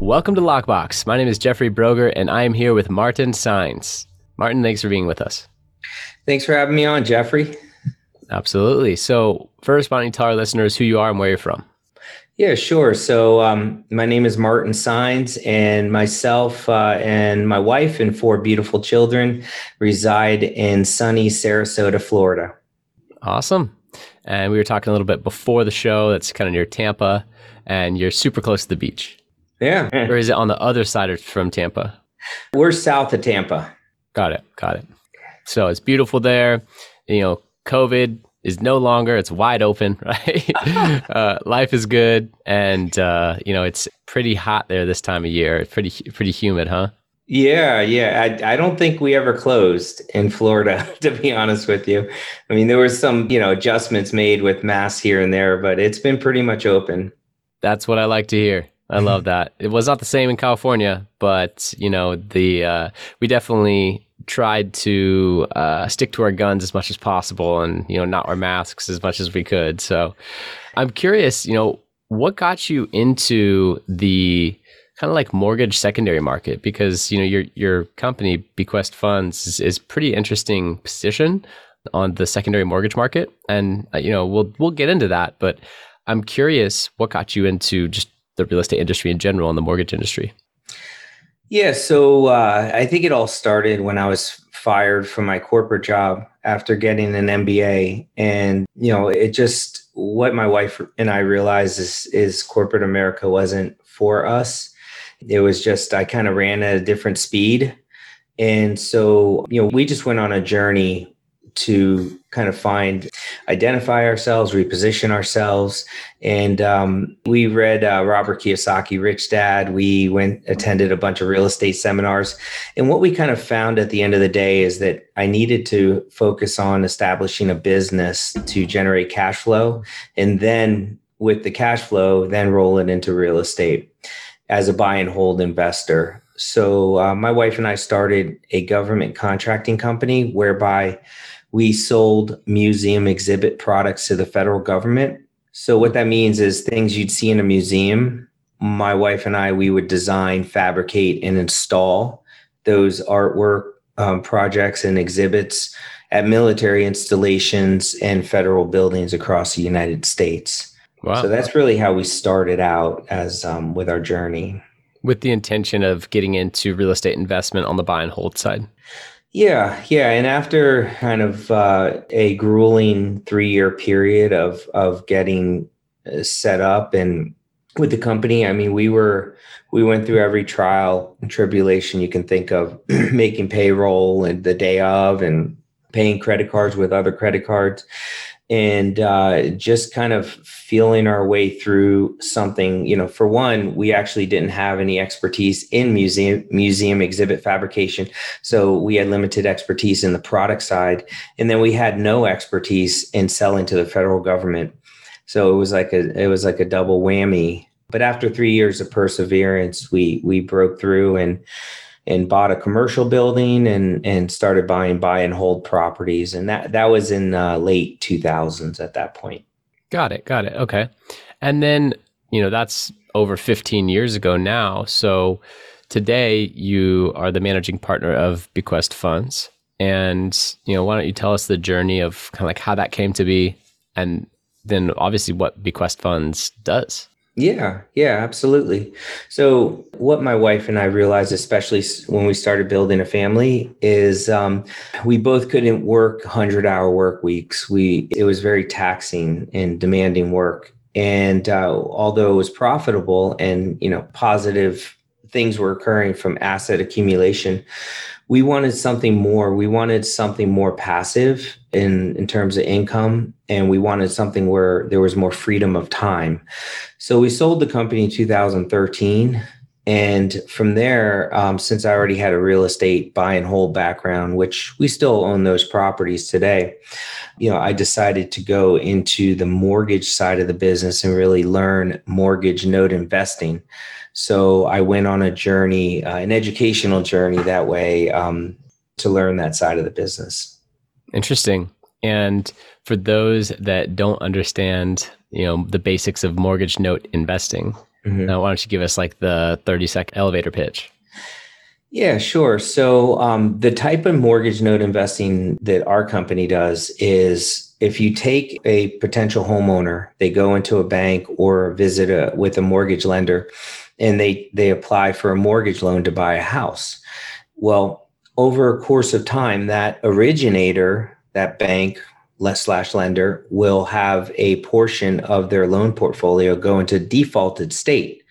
Welcome to Lockbox. My name is Jeffrey Broger, and I am here with Martin Saenz. Martin, thanks for being with us. Thanks for having me on, Jeffrey. Absolutely. So, first, why don't you tell our listeners who you are and where you're from? Yeah, sure. So, um, my name is Martin Saenz, and myself uh, and my wife and four beautiful children reside in sunny Sarasota, Florida. Awesome. And we were talking a little bit before the show. That's kind of near Tampa, and you're super close to the beach. Yeah. Or is it on the other side from Tampa? We're south of Tampa. Got it. Got it. So it's beautiful there. You know, COVID is no longer, it's wide open, right? uh, life is good. And, uh, you know, it's pretty hot there this time of year. It's pretty, pretty humid, huh? Yeah, yeah. I, I don't think we ever closed in Florida, to be honest with you. I mean, there was some, you know, adjustments made with masks here and there, but it's been pretty much open. That's what I like to hear. I love that. It was not the same in California, but you know, the uh, we definitely tried to uh, stick to our guns as much as possible, and you know, not wear masks as much as we could. So, I'm curious, you know, what got you into the kind of like mortgage secondary market? Because you know, your your company BQuest Funds is, is pretty interesting position on the secondary mortgage market, and uh, you know, we'll we'll get into that, but. I'm curious what got you into just the real estate industry in general and the mortgage industry? Yeah, so uh, I think it all started when I was fired from my corporate job after getting an MBA, and you know, it just what my wife and I realized is is corporate America wasn't for us. It was just I kind of ran at a different speed, and so you know, we just went on a journey to kind of find, identify ourselves, reposition ourselves. And um, we read uh, Robert Kiyosaki, Rich Dad. We went, attended a bunch of real estate seminars. And what we kind of found at the end of the day is that I needed to focus on establishing a business to generate cash flow. And then with the cash flow, then roll it into real estate as a buy and hold investor. So uh, my wife and I started a government contracting company whereby we sold museum exhibit products to the federal government. So what that means is things you'd see in a museum, my wife and I, we would design, fabricate, and install those artwork um, projects and exhibits at military installations and federal buildings across the United States. Wow. So that's really how we started out as um, with our journey. With the intention of getting into real estate investment on the buy and hold side. Yeah, yeah, and after kind of uh, a grueling three-year period of of getting uh, set up and with the company, I mean, we were we went through every trial and tribulation you can think of, making payroll and the day of, and paying credit cards with other credit cards, and uh, just kind of feeling our way through something you know for one we actually didn't have any expertise in museum museum exhibit fabrication so we had limited expertise in the product side and then we had no expertise in selling to the federal government. So it was like a it was like a double whammy. But after 3 years of perseverance we we broke through and and bought a commercial building and and started buying buy and hold properties. And that that was in uh, late 2000s at that point. Got it. Got it. Okay. And then you know that's over 15 years ago now. So today you are the managing partner of BQuest funds. And you know why don't you tell us the journey of kind of like how that came to be and then obviously what BQuest funds does yeah, yeah, absolutely. So, what my wife and I realized, especially when we started building a family, is um, we both couldn't work hundred-hour work weeks. We it was very taxing and demanding work, and uh, although it was profitable and you know positive things were occurring from asset accumulation, we wanted something more. We wanted something more passive in in terms of income, and we wanted something where there was more freedom of time. So we sold the company in 2013 And from there, um, since I already had a real estate buy and hold background, which we still own those properties today, you know, I decided to go into the mortgage side of the business and really learn mortgage note investing. So I went on a journey, uh, an educational journey that way um, to learn that side of the business. Interesting. And for those that don't understand, you know, the basics of mortgage note investing, Mm-hmm. Now, why don't you give us like the 30 second elevator pitch? Yeah, sure. So, um, the type of mortgage note investing that our company does is if you take a potential homeowner, they go into a bank or visit a, with a mortgage lender and they, they apply for a mortgage loan to buy a house. Well, over a course of time, that originator, that bank slash lender will have a portion of their loan portfolio go into defaulted state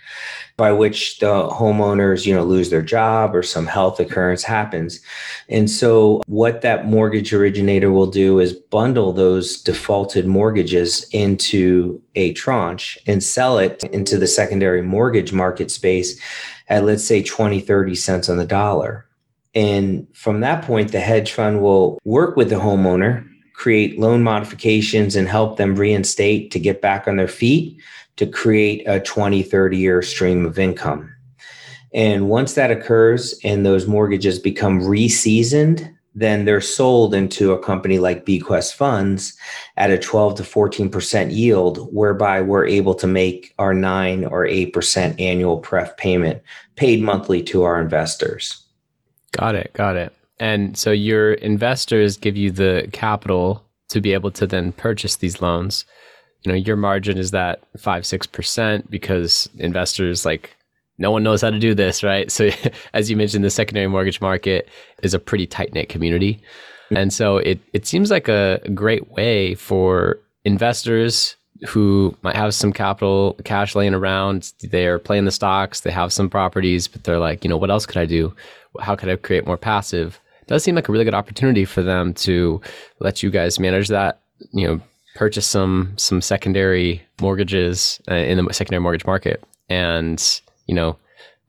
by which the homeowners you know lose their job or some health occurrence happens. And so what that mortgage originator will do is bundle those defaulted mortgages into a tranche and sell it into the secondary mortgage market space at let's say 20 30 cents on the dollar and from that point the hedge fund will work with the homeowner create loan modifications and help them reinstate to get back on their feet to create a 20, 30 year stream of income. And once that occurs and those mortgages become reseasoned, then they're sold into a company like BQuest Funds at a 12 to 14% yield, whereby we're able to make our 9 or 8% annual pref payment paid monthly to our investors. Got it. Got it. And so your investors give you the capital to be able to then purchase these loans. You know, your margin is that five, six percent because investors like no one knows how to do this, right? So as you mentioned, the secondary mortgage market is a pretty tight knit community. And so it it seems like a great way for investors who might have some capital cash laying around. They're playing the stocks, they have some properties, but they're like, you know, what else could I do? How could I create more passive? does seem like a really good opportunity for them to let you guys manage that. You know, purchase some some secondary mortgages uh, in the secondary mortgage market, and you know,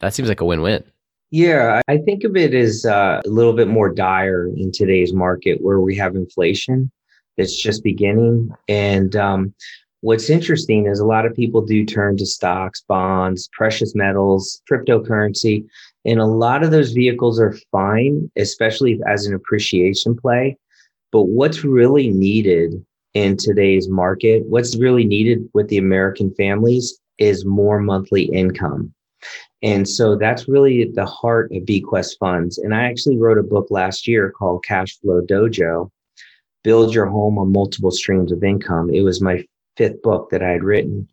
that seems like a win-win. Yeah, I think of it as uh, a little bit more dire in today's market where we have inflation that's just beginning. And um, what's interesting is a lot of people do turn to stocks, bonds, precious metals, cryptocurrency and a lot of those vehicles are fine, especially as an appreciation play. But what's really needed in today's market, what's really needed with the American families is more monthly income. And so that's really at the heart of BQuest funds. And I actually wrote a book last year called Cash Flow Dojo Build Your Home on Multiple Streams of Income. It was my fifth book that I had written.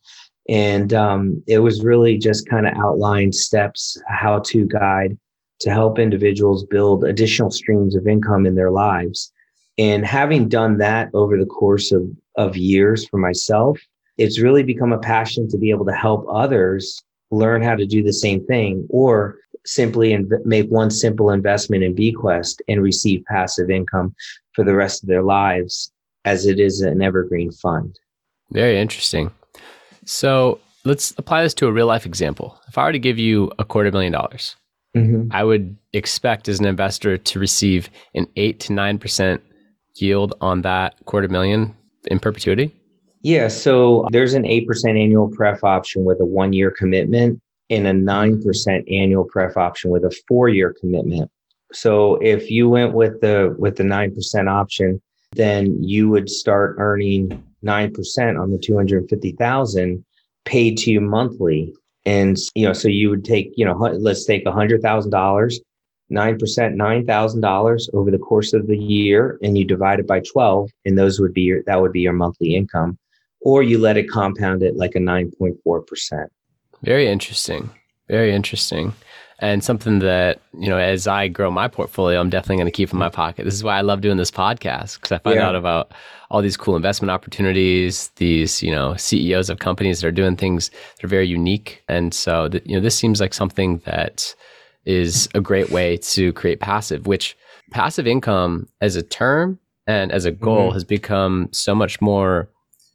And um, it was really just kind of outlined steps, how to guide to help individuals build additional streams of income in their lives. And having done that over the course of, of years for myself, it's really become a passion to be able to help others learn how to do the same thing or simply inv- make one simple investment in BQuest and receive passive income for the rest of their lives as it is an evergreen fund. Very interesting. So let's apply this to a real life example. If I were to give you a quarter million dollars, mm-hmm. I would expect as an investor to receive an eight to nine percent yield on that quarter million in perpetuity. Yeah, so there's an 8% annual pref option with a one year commitment and a 9% annual pref option with a four year commitment. So if you went with the with the 9% option, then you would start earning 9% on the 250,000 paid to you monthly. And, you know, so you would take, you know, let's take a $100,000, 9%, $9,000 over the course of the year, and you divide it by 12, and those would be your, that would be your monthly income. Or you let it compound it like a 9.4%. Very interesting. Very interesting and something that you know as i grow my portfolio i'm definitely going to keep in my pocket this is why i love doing this podcast because i find yeah. out about all these cool investment opportunities these you know ceos of companies that are doing things that are very unique and so th- you know this seems like something that is a great way to create passive which passive income as a term and as a goal mm-hmm. has become so much more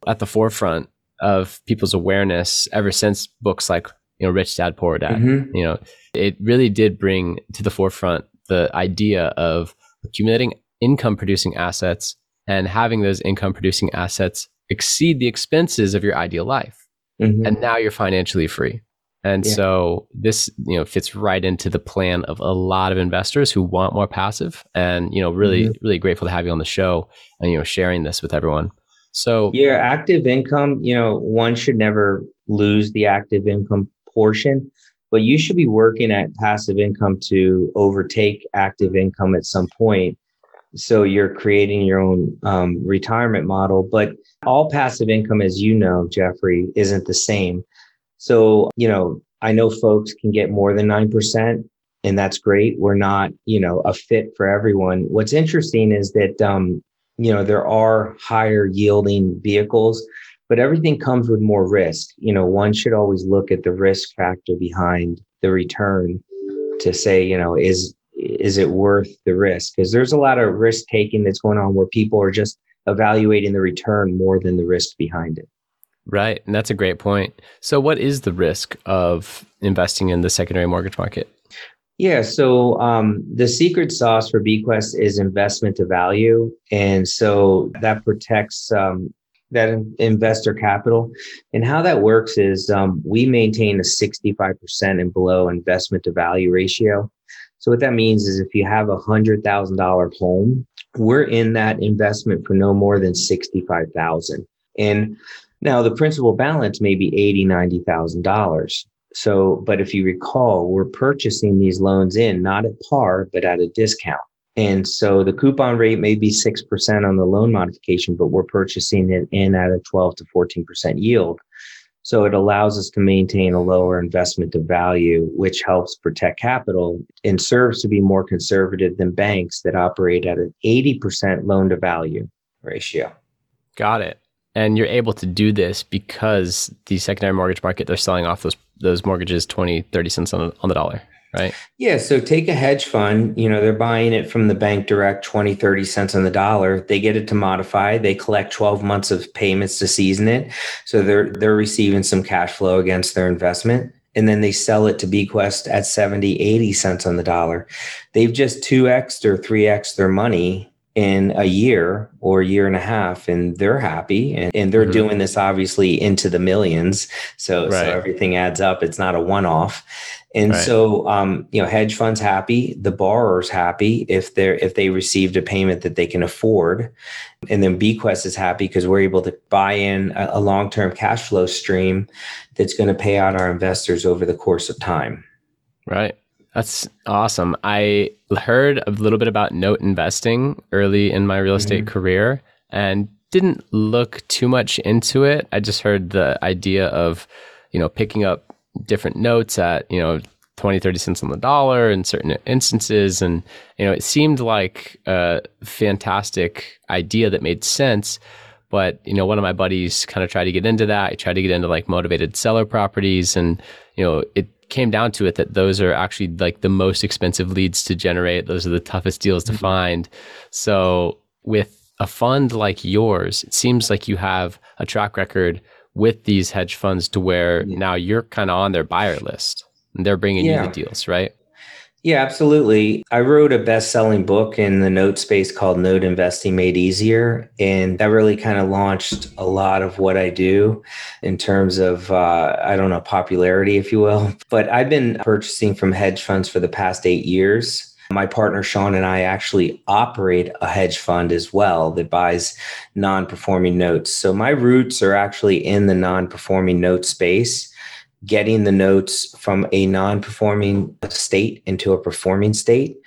at the forefront of people's awareness ever since books like you know, Rich Dad Poor Dad. Mm-hmm. You know, it really did bring to the forefront the idea of accumulating income producing assets and having those income producing assets exceed the expenses of your ideal life. Mm-hmm. And now you're financially free. And yeah. so this, you know, fits right into the plan of a lot of investors who want more passive and, you know, really, mm-hmm. really grateful to have you on the show and, you know, sharing this with everyone. So yeah, active income, you know, one should never lose the active income portion, but you should be working at passive income to overtake active income at some point. So you're creating your own um, retirement model, but all passive income, as you know, Jeffrey, isn't the same. So, you know, I know folks can get more than 9%, and that's great. We're not, you know, a fit for everyone. What's interesting is that, um, you know, there are higher yielding vehicles, but everything comes with more risk. You know, one should always look at the risk factor behind the return to say, you know, is, is it worth the risk? Because there's a lot of risk taking that's going on where people are just evaluating the return more than the risk behind it. Right. And that's a great point. So, what is the risk of investing in the secondary mortgage market? Yeah. So, um, the secret sauce for BQuest is investment to value. And so that protects um, that investor capital. And how that works is um, we maintain a 65% and below investment to value ratio. So, what that means is if you have a $100,000 home, we're in that investment for no more than 65000 And now the principal balance may be eighty, ninety thousand dollars. So, but if you recall, we're purchasing these loans in not at par, but at a discount. And so the coupon rate may be 6% on the loan modification, but we're purchasing it in at a 12 to 14% yield. So it allows us to maintain a lower investment to value, which helps protect capital and serves to be more conservative than banks that operate at an 80% loan to value ratio. Got it and you're able to do this because the secondary mortgage market they're selling off those those mortgages 20 30 cents on on the dollar right? Yeah so take a hedge fund you know they're buying it from the bank direct 20 30 cents on the dollar. They get it to modify. They collect 12 months of payments to season it. So they're they're receiving some cash flow against their investment and then they sell it to BQuest at 70 80 cents on the dollar. They've just 2x or 3x their money in a year or a year and a half and they're happy and, and they're mm-hmm. doing this obviously into the millions so, right. so everything adds up it's not a one-off and right. so um, you know hedge funds happy the borrower's happy if they're if they received a payment that they can afford and then BQuest is happy because we're able to buy in a, a long-term cash flow stream that's going to pay out our investors over the course of time right that's awesome. I heard a little bit about note investing early in my real estate mm-hmm. career and didn't look too much into it. I just heard the idea of, you know, picking up different notes at, you know, 20, 30 cents on the dollar in certain instances. And, you know, it seemed like a fantastic idea that made sense. But, you know, one of my buddies kind of tried to get into that. I tried to get into like motivated seller properties and, you know, it came down to it that those are actually like the most expensive leads to generate. Those are the toughest deals to mm-hmm. find. So with a fund like yours, it seems like you have a track record with these hedge funds to where now you're kind of on their buyer list and they're bringing yeah. you the deals, right? Yeah, absolutely. I wrote a best selling book in the note space called Note Investing Made Easier. And that really kind of launched a lot of what I do in terms of, uh, I don't know, popularity, if you will. But I've been purchasing from hedge funds for the past eight years. My partner Sean and I actually operate a hedge fund as well that buys non performing notes. So my roots are actually in the non performing note space getting the notes from a non-performing state into a performing state.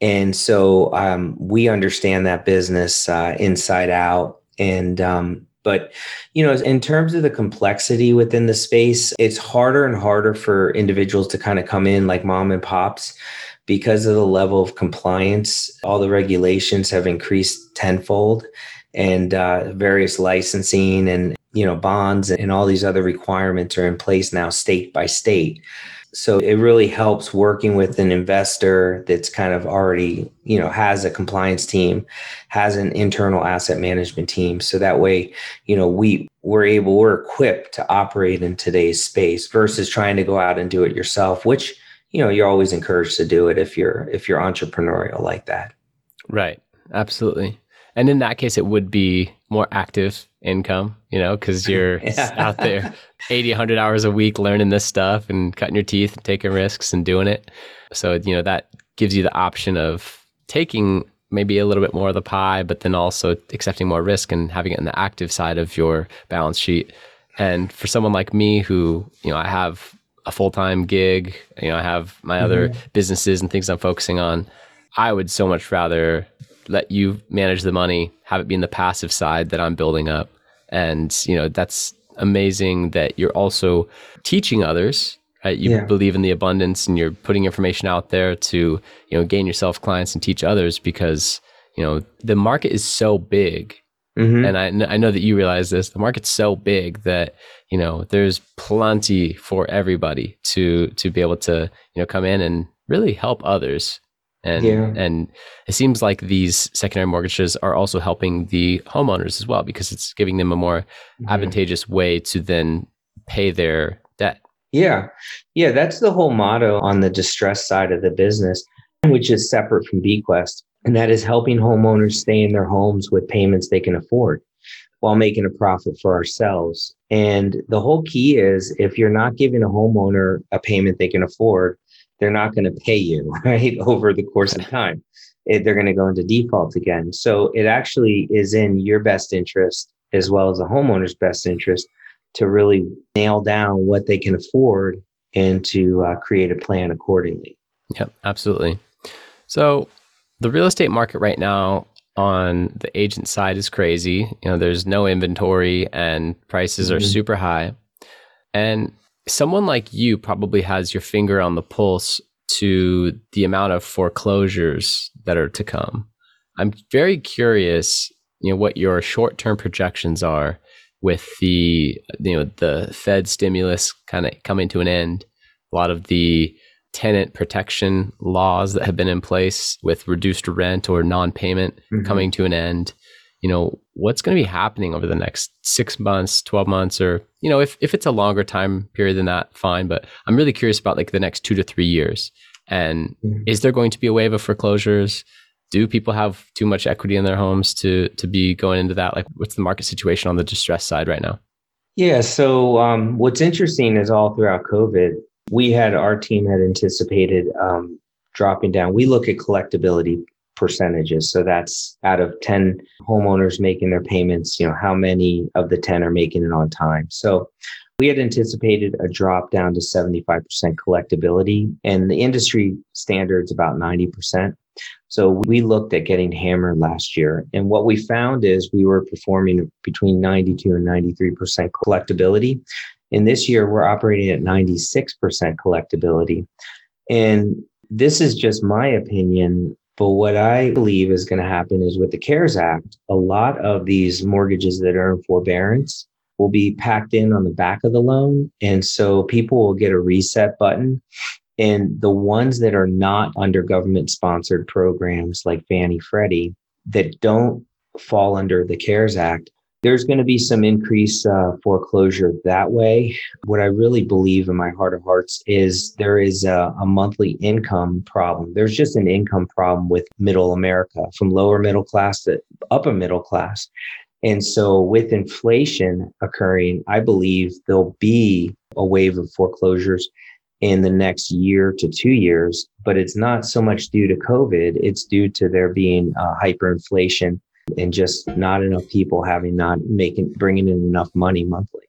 And so um, we understand that business uh, inside out. And um, but you know in terms of the complexity within the space it's harder and harder for individuals to kind of come in like mom and pops because of the level of compliance. All the regulations have increased tenfold and uh, various licensing and you know bonds and all these other requirements are in place now state by state So it really helps working with an investor that's kind of already, you know, has a compliance team, has an internal asset management team. So that way, you know, we we're able, we're equipped to operate in today's space versus trying to go out and do it yourself, which, you know, you're always encouraged to do it if you're if you're entrepreneurial like that. Right. Absolutely. And in that case, it would be more active income, you know, because you're yeah. out there 80, 100 hours a week learning this stuff and cutting your teeth and taking risks and doing it. So, you know, that gives you the option of taking maybe a little bit more of the pie, but then also accepting more risk and having it in the active side of your balance sheet. And for someone like me who, you know, I have a full time gig, you know, I have my mm-hmm. other businesses and things I'm focusing on, I would so much rather let you manage the money, have it be in the passive side that I'm building up. And, you know, that's amazing that you're also teaching others, right? You yeah. believe in the abundance and you're putting information out there to, you know, gain yourself clients and teach others because, you know, the market is so big. Mm-hmm. And I, I know that you realize this. The market's so big that you know there's plenty for everybody to to be able to you know come in and really help others and yeah. and it seems like these secondary mortgages are also helping the homeowners as well because it's giving them a more mm-hmm. advantageous way to then pay their debt. Yeah. Yeah, that's the whole motto on the distress side of the business, which is separate from BQuest, and that is helping homeowners stay in their homes with payments they can afford while making a profit for ourselves. And the whole key is if you're not giving a homeowner a payment they can afford, they're not going to pay you right over the course of time. It, they're going to go into default again. So it actually is in your best interest as well as the homeowner's best interest to really nail down what they can afford and to uh, create a plan accordingly. Yep absolutely. So the real estate market right now on the agent side is crazy. You know there's no inventory and prices mm-hmm. are super high. And someone like you probably has your finger on the pulse to the amount of foreclosures that are to come. I'm very curious, you know, what your short-term projections are with the you know the Fed stimulus kind of coming to an end. A lot of the tenant protection laws that have been in place with reduced rent or non-payment mm-hmm. coming to an end you know, what's going to be happening over the next six months, 12 months, or, you know, if, if it's a longer time period than that, fine. But I'm really curious about like the next two to three years. And mm-hmm. is there going to be a wave of foreclosures? Do people have too much equity in their homes to to be going into that? Like, what's the market situation on the distress side right now? Yeah. So um, what's interesting is all throughout COVID, we had our team had anticipated um, dropping down. We look at collectability percentages. So that's out of 10 homeowners making their payments, you know, how many of the 10 are making it on time. So we had anticipated a drop down to 75% collectability and the industry standards about 90%. So we looked at getting hammered last year. And what we found is we were performing between 92 and 93% collectability. And this year we're operating at 96% collectability. And this is just my opinion but what I believe is going to happen is with the CARES Act, a lot of these mortgages that are in forbearance will be packed in on the back of the loan. And so people will get a reset button. And the ones that are not under government sponsored programs like Fannie Freddie that don't fall under the CARES Act there's going to be some increased uh, foreclosure that way. What I really believe in my heart of hearts is there is a, a, monthly income problem. There's just an income problem with middle America, from lower middle class to upper middle class. And so, with inflation occurring, I believe there'll be a wave of foreclosures in the next year to two years, but it's not so much due to COVID, it's due to there being uh, hyperinflation and just not enough people having not making bringing in enough money monthly.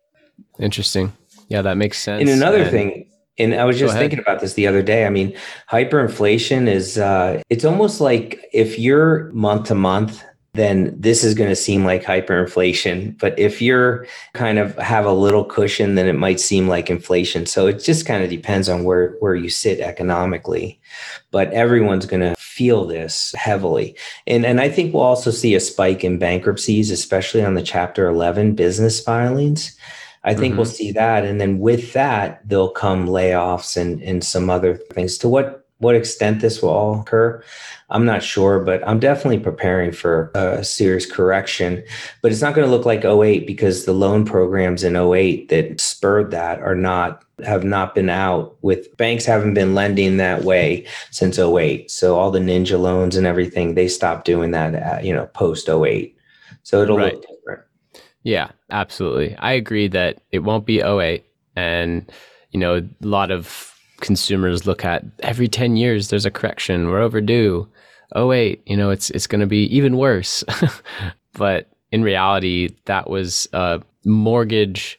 Interesting. Yeah, that makes sense. And another and thing, and I was just thinking about this the other day. I mean, hyperinflation is uh, it's almost like if you're month to month then this is going to seem like hyperinflation. But if you're kind of have a little cushion, then it might seem like inflation. So it just kind of depends on where, where you sit economically. But everyone's going to feel this heavily. And, and I think we'll also see a spike in bankruptcies, especially on the Chapter 11 business filings. I think mm-hmm. we'll see that. And then with that, there'll come layoffs and, and some other things. To what what extent this will all occur, I'm not sure, but I'm definitely preparing for a serious correction. But it's not going to look like 08 because the loan programs in 08 that spurred that are not have not been out with banks haven't been lending that way since 08. So all the ninja loans and everything, they stopped doing that at, you know, post 08. So it'll right. look different. Yeah, absolutely. I agree that it won't be 08 and you know, a lot of consumers look at every 10 years there's a correction. We're overdue. Oh wait you know it's it's going to be even worse. But in reality that was a mortgage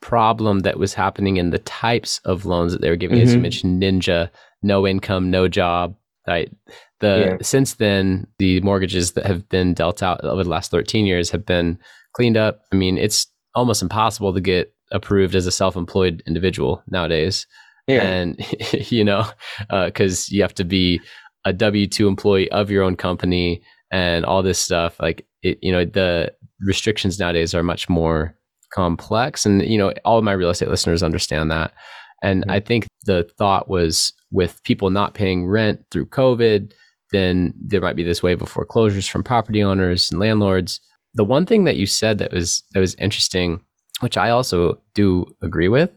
problem that was happening in the types of loans that they were giving. Mm-hmm. as you mentioned ninja no income no job right? The yeah. since then the mortgages that have been dealt out over the last 13 years have been cleaned up. I mean it's almost impossible to get approved as a self-employed individual nowadays yeah. And, you know, because uh, you have to be a W 2 employee of your own company and all this stuff. Like, it, you know, the restrictions nowadays are much more complex. And, you know, all of my real estate listeners understand that. And mm-hmm. I think the thought was with people not paying rent through COVID, then there might be this wave of foreclosures from property owners and landlords. The one thing that you said that was that was interesting, which I also do agree with,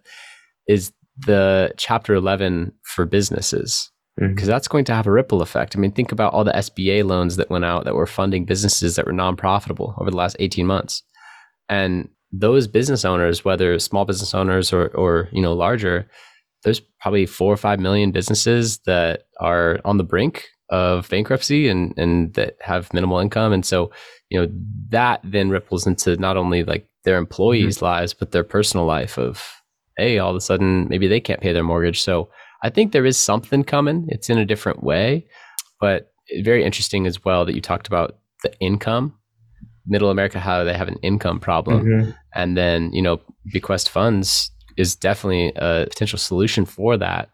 is the chapter 11 for businesses because mm-hmm. that's going to have a ripple effect. I mean, think about all the SBA loans that went out that were funding businesses that were non-profitable over the last 18 months. And those business owners, whether small business owners or, or you know, larger, there's probably four or five million businesses that are on the brink of bankruptcy and, and that have minimal income. And so, you know, that then ripples into not only like their employees' mm-hmm. lives, but their personal life of hey, all of a sudden maybe they can't pay their mortgage. So I think there is something coming. It's in a different way, but very interesting as well that you talked about the income. Middle America, how they have an income problem, mm-hmm. and then you know BQuest funds is definitely a potential solution for that.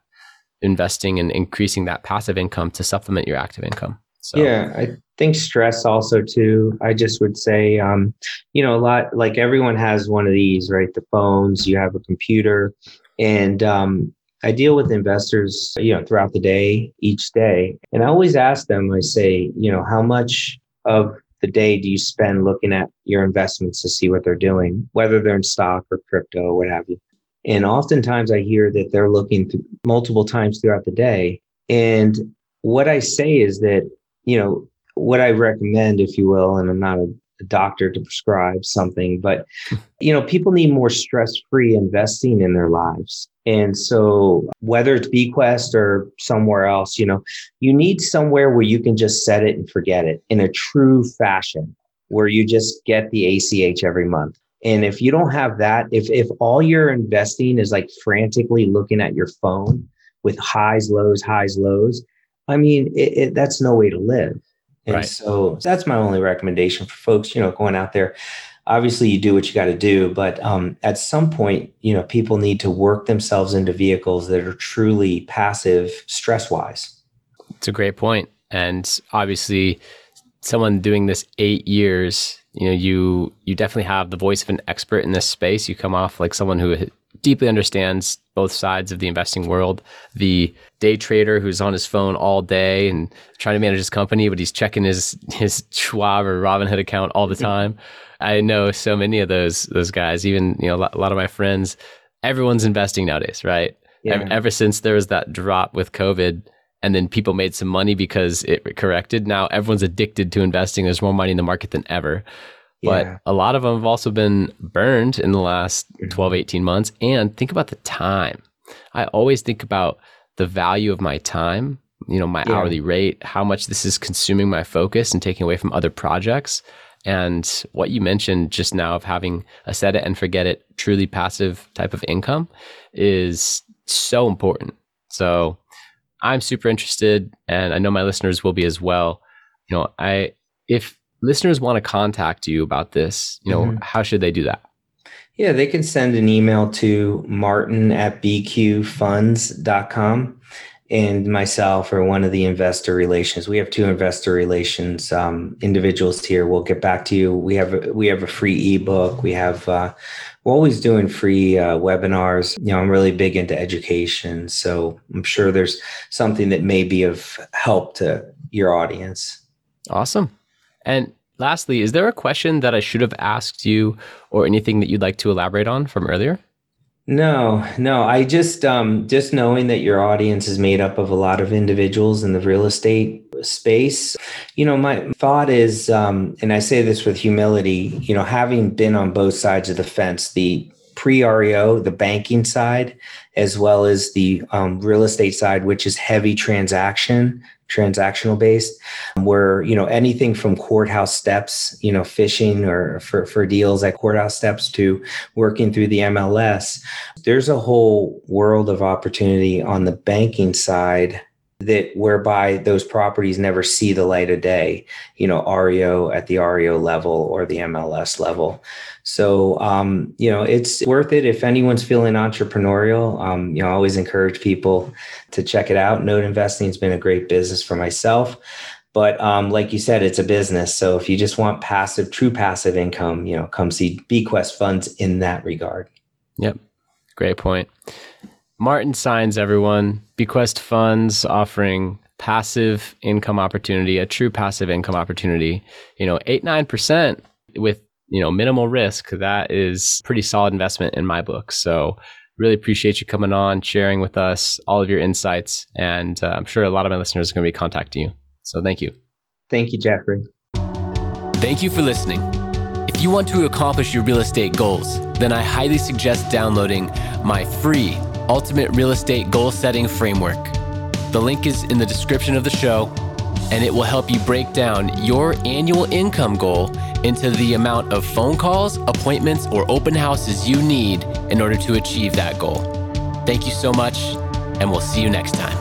Investing and increasing that passive income to supplement your active income. So. Yeah, I think stress also too. I just would say, um, you know, a lot like everyone has one of these, right? The phones, you have a computer, and um, I deal with investors, you know, throughout the day, each day, and I always ask them. I say, you know, how much of the day do you spend looking at your investments to see what they're doing, whether they're in stock or crypto or what have you? And oftentimes I hear that they're looking multiple times throughout the day. And what I say is that you know, what I recommend, if you will, and I'm not a, a doctor to prescribe something, but, you know, people need more stress free investing in their lives. And so, whether it's BQuest or somewhere else, you know, you need somewhere where you can just set it and forget it in a true fashion, where you just get the ACH every month. And if you don't have that, if if all you're investing is like frantically looking at your phone with highs, lows, highs, lows, I mean, it, it, that's no way to live. And right. so that's my only recommendation for folks, you know, going out there. Obviously, you do what you got to do, but um, at some point, you know, people need to work themselves into vehicles that are truly passive, stress wise. It's a great point, and obviously, someone doing this eight years, you know, you you definitely have the voice of an expert in this space. You come off like someone who deeply understands both sides of the investing world. The day trader who's on his phone all day and trying to manage his company, but he's checking his his Schwab or Robinhood account all the time. I know so many of those those guys. Even you know a lot of my friends. Everyone's investing nowadays, right? Yeah. Ever, ever since there was that drop with COVID, and then people made some money because it corrected. Now everyone's addicted to investing. There's more money in the market than ever. But yeah. a lot of them have also been burned in the last mm-hmm. 12, 18 months. And think about the time. I always think about the value of my time, you know, my yeah. hourly rate, how much this is consuming my focus and taking away from other projects. And what you mentioned just now of having a set it and forget it, truly passive type of income is so important. So I'm super interested, and I know my listeners will be as well. You know, I, if listeners want to contact you about this, you know, mm-hmm. how should they do that? Yeah, they can send an email to martin at bqfunds.com and myself or one of the investor relations. We have two investor relations um, individuals here. We'll get back to you. We have a, we have a free ebook. We have uh, we're always doing free uh, webinars. You know, I'm really big into education, so I'm sure there's something that may be of help to your audience. Awesome. And lastly, is there a question that I should have asked you, or anything that you'd like to elaborate on from earlier? No, no. I just um just knowing that your audience is made up of a lot of individuals in the real estate space. You know, my thought is um and I say this with humility, you know, having been on both sides of the fence, the pre-REO, the banking side, as well as the um, real estate side, which is heavy transaction transactional based um, where you know anything from courthouse steps you know fishing or for, for deals at courthouse steps to working through the mls there's a whole world of opportunity on the banking side that whereby those properties never see the light of day, you know, REO at the REO level or the MLS level. So, um, you know, it's worth it if anyone's feeling entrepreneurial. Um, you know, I always encourage people to check it out. Note investing has been a great business for myself. But um, like you said, it's a business. So if you just want passive, true passive income, you know, come see BQuest Funds in that regard. Yep. Great point. Martin Saenz everyone. BQuest Funds offering passive income opportunity, a true passive income opportunity. You know, eight, 9% with, you know, minimal risk. That is pretty solid investment in my book. So really appreciate you coming on, sharing with us all of your insights. And uh, I'm sure a lot of my listeners are going to be contacting you. So thank you. Thank you, Jeffrey. Thank you for listening. If you want to accomplish your real estate goals, then I highly suggest downloading my free Ultimate Real Estate Goal Setting Framework. The link is in the description of the show, and it will help you break down your annual income goal into the amount of phone calls, appointments, or open houses you need in order to achieve that goal. Thank you so much, and we'll see you next time.